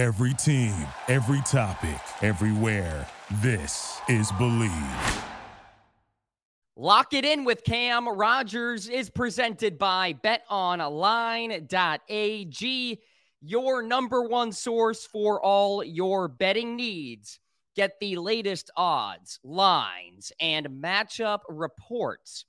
Every team, every topic, everywhere. This is Bleav. Lock it in with Cam Rogers is presented by betonline.ag, your number one source for all your betting needs. Get the latest odds, lines, and matchup reports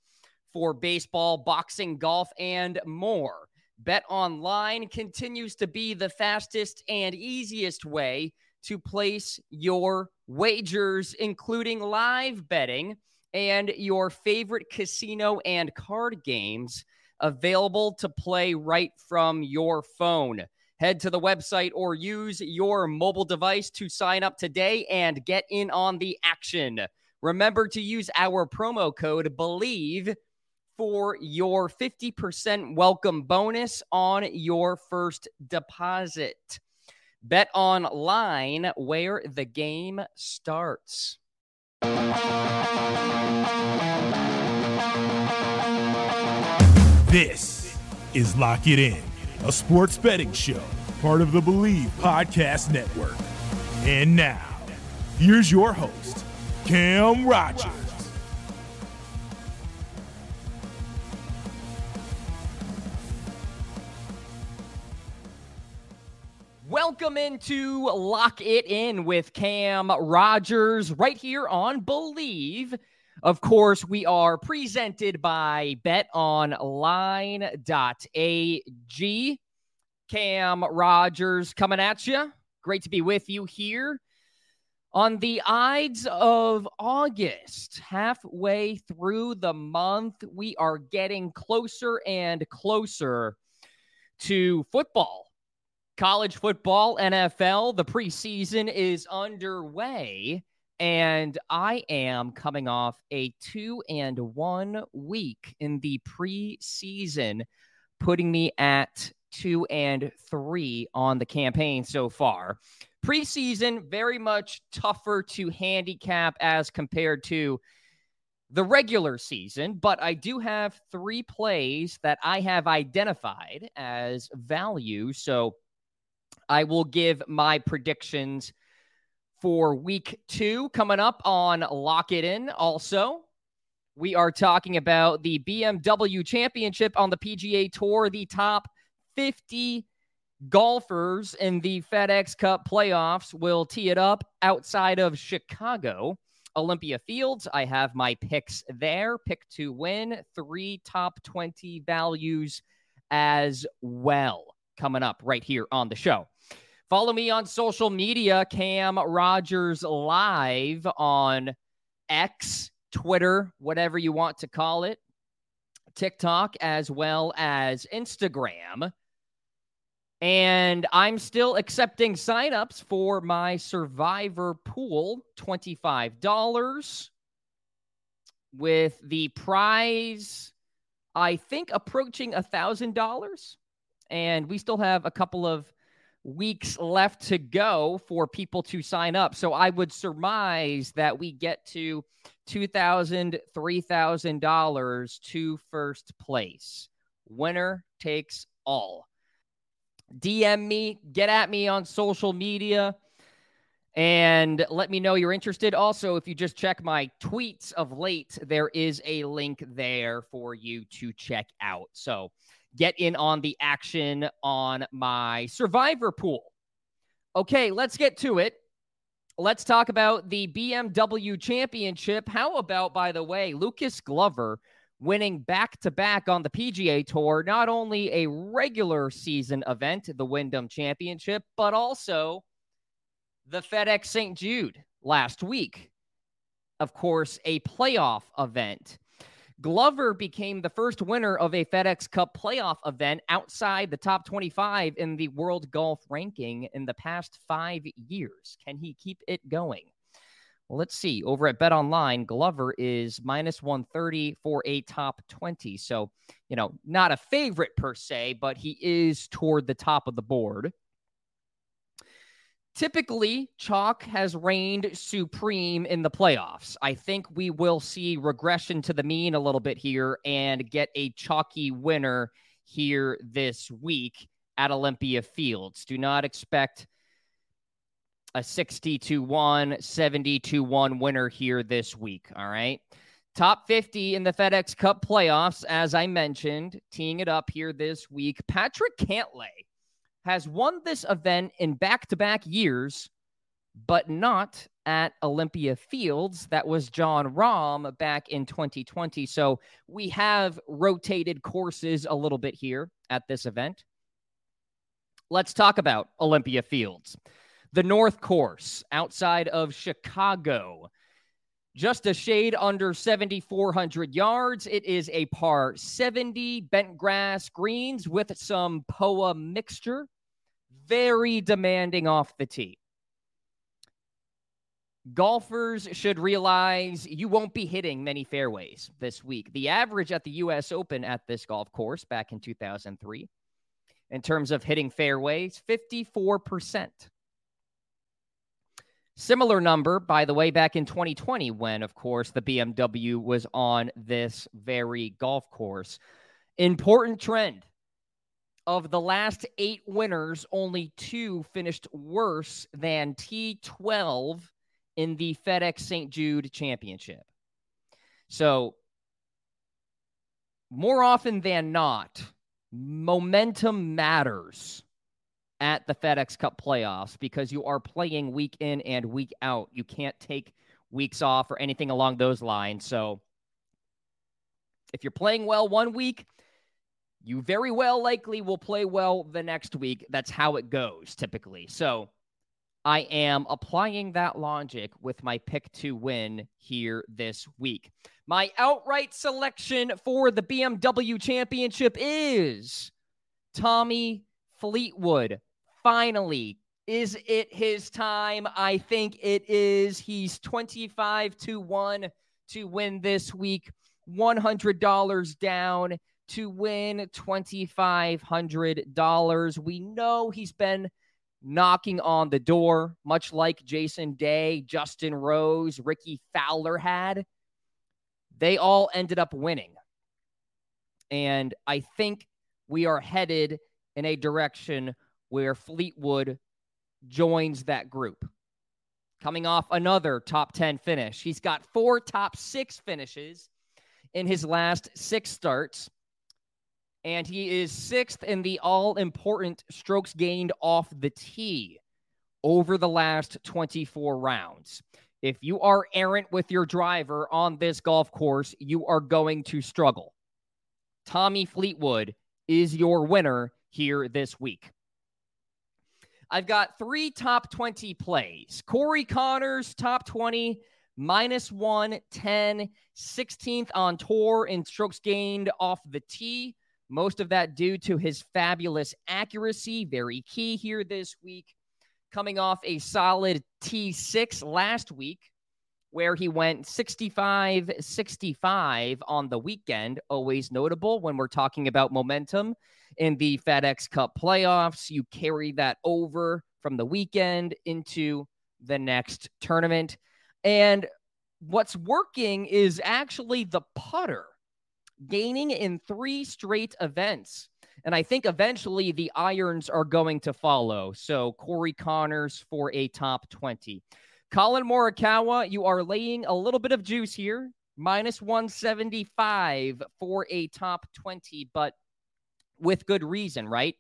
for baseball, boxing, golf, and more. Bet Online continues to be the fastest and easiest way to place your wagers, including live betting and your favorite casino and card games available to play right from your phone. Head to the website or use your mobile device to sign up today and get in on the action. Remember to use our promo code BELIEVE for your 50% welcome bonus on your first deposit. Bet online where the game starts. This is Lock It In, a sports betting show, part of the Bleav Podcast Network. And now, here's your host, Cam Rogers. Welcome into Lock It In with Cam Rogers right here on Bleav. Of course, we are presented by betonline.ag. Cam Rogers coming at you. Great to be with you here on the Ides of August. Halfway through the month, we are getting closer and closer to football college football, NFL, the preseason is underway. And I am coming off a two and one week in the preseason, putting me at two and three on the campaign so far. Preseason, very much tougher to handicap as compared to the regular season, but I do have three plays that I have identified as value. So I will give my predictions for week two coming up on Lock It In. Also, we are talking about the BMW Championship on the PGA Tour, the top 50 golfers in the FedEx Cup playoffs will tee it up outside of Chicago. Olympia Fields, I have my picks there. Pick to win, three top 20 values as well coming up right here on the show. Follow me on social media, Cam Rogers Live on X, Twitter, whatever you want to call it, TikTok, as well as Instagram. And I'm still accepting signups for my survivor pool, $25 with the prize, I think, approaching a $1,000. And we still have a couple of weeks left to go for people to sign up. So I would surmise that we get to $2,000, $3,000 to first place. Winner takes all. DM me, get at me on social media, and let me know you're interested. Also, if you just check my tweets of late, there is a link there for you to check out. So, get in on the action on my survivor pool. Okay, let's get to it. Let's talk about the BMW championship. How about, by the way, Lucas Glover winning back to back on the PGA Tour, not only a regular season event, the Wyndham Championship, but also the FedEx St. Jude last week. Of course, a playoff event. Glover became the first winner of a FedEx Cup playoff event outside the top 25 in the world golf ranking in the past five years. Can he keep it going? Well, let's see. Over at Bet Online, Glover is minus 130 for a top 20. So, you know, not a favorite per se, but he is toward the top of the board. Typically, chalk has reigned supreme in the playoffs. I think we will see regression to the mean a little bit here and get a chalky winner here this week at Olympia Fields. Do not expect a 60 to 1, 70 to 1 winner here this week. All right. Top 50 in the FedEx Cup playoffs, as I mentioned, teeing it up here this week. Patrick Cantlay has won this event in back to back years, but not at Olympia Fields. That was Jon Rahm back in 2020. So we have rotated courses a little bit here at this event. Let's talk about Olympia Fields. The North Course outside of Chicago. Just a shade under 7,400 yards. It is a par 70 bent grass greens with some POA mixture. Very demanding off the tee. Golfers should realize you won't be hitting many fairways this week. The average at the U.S. Open at this golf course back in 2003, in terms of hitting fairways, 54%. Similar number, by the way, back in 2020, when, of course, the BMW was on this very golf course. Important trend of the last eight winners, only two finished worse than T12 in the FedEx St. Jude Championship. So, more often than not, momentum matters at the FedEx Cup playoffs because you are playing week in and week out. You can't take weeks off or anything along those lines. So, if you're playing well one week, you very well likely will play well the next week. That's how it goes typically. So, I am applying that logic with my pick to win here this week. My outright selection for the BMW Championship is Tommy Fleetwood. Finally, is it his time? I think it is. He's 25 to 1 to win this week, $100 down to win $2,500. We know he's been knocking on the door, much like Jason Day, Justin Rose, Rickie Fowler had. They all ended up winning. And I think we are headed in a direction where Fleetwood joins that group. Coming off another top 10 finish. He's got four top six finishes in his last six starts and he is sixth in the all important strokes gained off the tee over the last 24 rounds. If you are errant with your driver on this golf course, you are going to struggle. Tommy Fleetwood is your winner here this week. I've got three top 20 plays. Corey Conners, top 20, minus 110, 16th on tour in strokes gained off the tee. Most of that due to his fabulous accuracy, very key here this week. Coming off a solid T6 last week, where he went 65 65 on the weekend. Always notable when we're talking about momentum in the FedEx Cup playoffs. You carry that over from the weekend into the next tournament. And what's working is actually the putter gaining in three straight events. And I think eventually the irons are going to follow. So Corey Conners for a top 20. Collin Morikawa, you are laying a little bit of juice here, minus 175 for a top 20, but with good reason, right?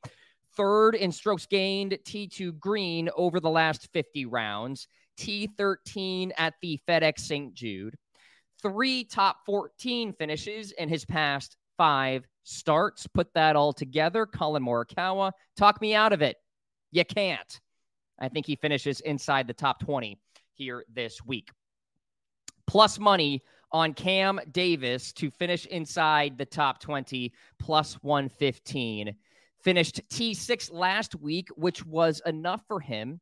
Third in strokes gained, T2 green over the last 50 rounds, T13 at the FedEx St. Jude three top 14 finishes in his past five starts. Put that all together. Collin Morikawa, talk me out of it. You can't. I think he finishes inside the top 20 here this week. Plus money on Cam Davis to finish inside the top 20, plus 115. Finished T6 last week, which was enough for him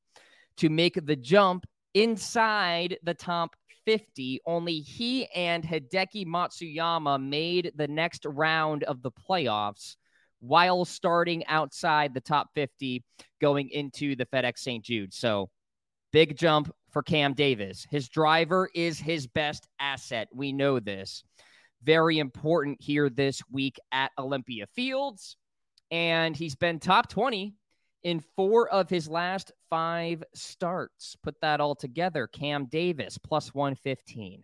to make the jump inside the top 50. Only he and Hideki Matsuyama made the next round of the playoffs while starting outside the top 50 going into the FedEx St. Jude. So big jump for Cam Davis. His driver is his best asset. We know this. Very important here this week at Olympia Fields. And he's been top 20 in four of his last five starts. Put that all together. Cam Davis plus 115.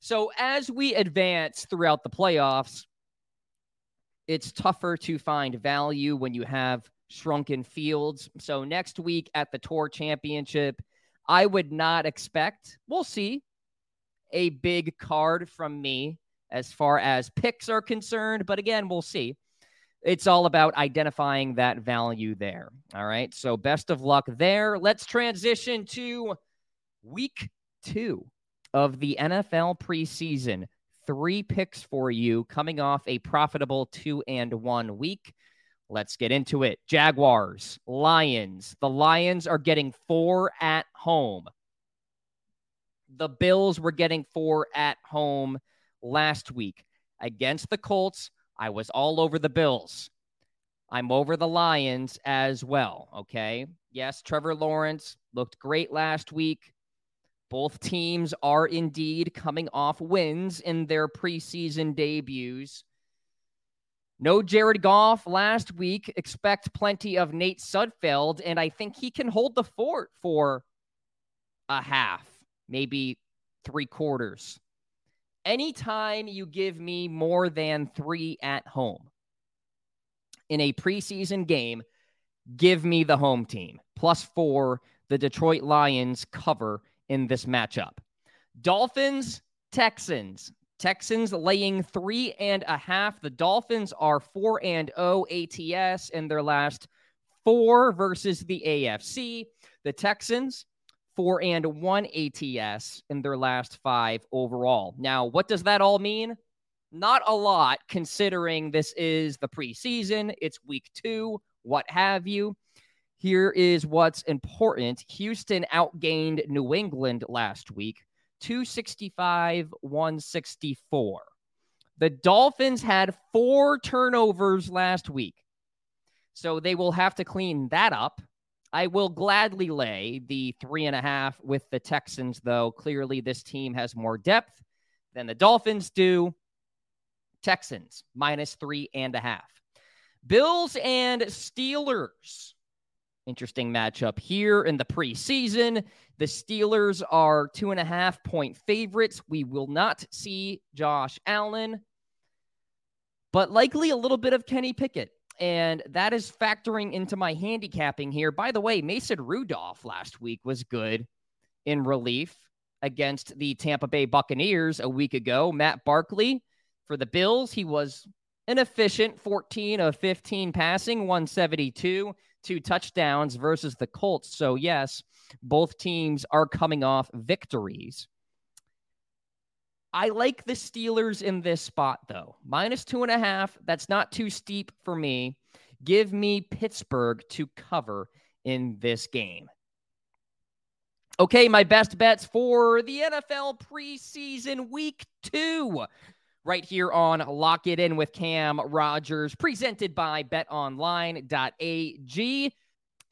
So as we advance throughout the playoffs, it's tougher to find value when you have shrunken fields. So next week at the Tour Championship, I would not expect, we'll see, a big card from me as far as picks are concerned. But again, we'll see. It's all about identifying that value there. All right. So best of luck there. Let's transition to week two of the NFL preseason. Three picks for you coming off a profitable two and one week. Let's get into it. Jaguars, Lions. The Lions are getting four at home. The Bills were getting four at home last week against the Colts. I was all over the Bills. I'm over the Lions as well. Okay. Yes, Trevor Lawrence looked great last week. Both teams are indeed coming off wins in their preseason debuts. No Jared Goff last week. Expect plenty of Nate Sudfeld, and I think he can hold the fort for a half, maybe three quarters anytime you give me more than three at home in a preseason game, give me the home team. Plus four, the Detroit Lions cover in this matchup. Dolphins, Texans. Texans laying three and a half. The Dolphins are four and oh O ATS in their last four versus the AFC. The Texans four and one ATS in their last five overall. Now, what does that all mean? Not a lot, considering this is the preseason, it's week two, what have you. Here is what's important Houston outgained New England last week, 265, 164. The Dolphins had four turnovers last week. So they will have to clean that up. I will gladly lay the three and a half with the Texans, though. Clearly, this team has more depth than the Dolphins do. Texans minus three and a half. Bills and Steelers. Interesting matchup here in the preseason. The Steelers are two and a half point favorites. We will not see Josh Allen, but likely a little bit of Kenny Pickett. And that is factoring into my handicapping here. By the way, Mason Rudolph last week was good in relief against the Tampa Bay Buccaneers a week ago. Matt Barkley for the Bills, he was an efficient 14 of 15 passing, 172, two touchdowns versus the Colts. So, yes, both teams are coming off victories. I like the Steelers in this spot, though. Minus two and a half. That's not too steep for me. Give me Pittsburgh to cover in this game. Okay, my best bets for the NFL preseason week two. Right here on Lock It In with Cam Rogers, presented by betonline.ag.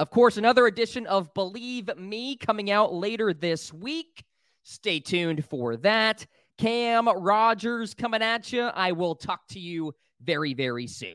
Of course, another edition of Believe Me coming out later this week. Stay tuned for that. Cam Rogers coming at you. I will talk to you very, very soon.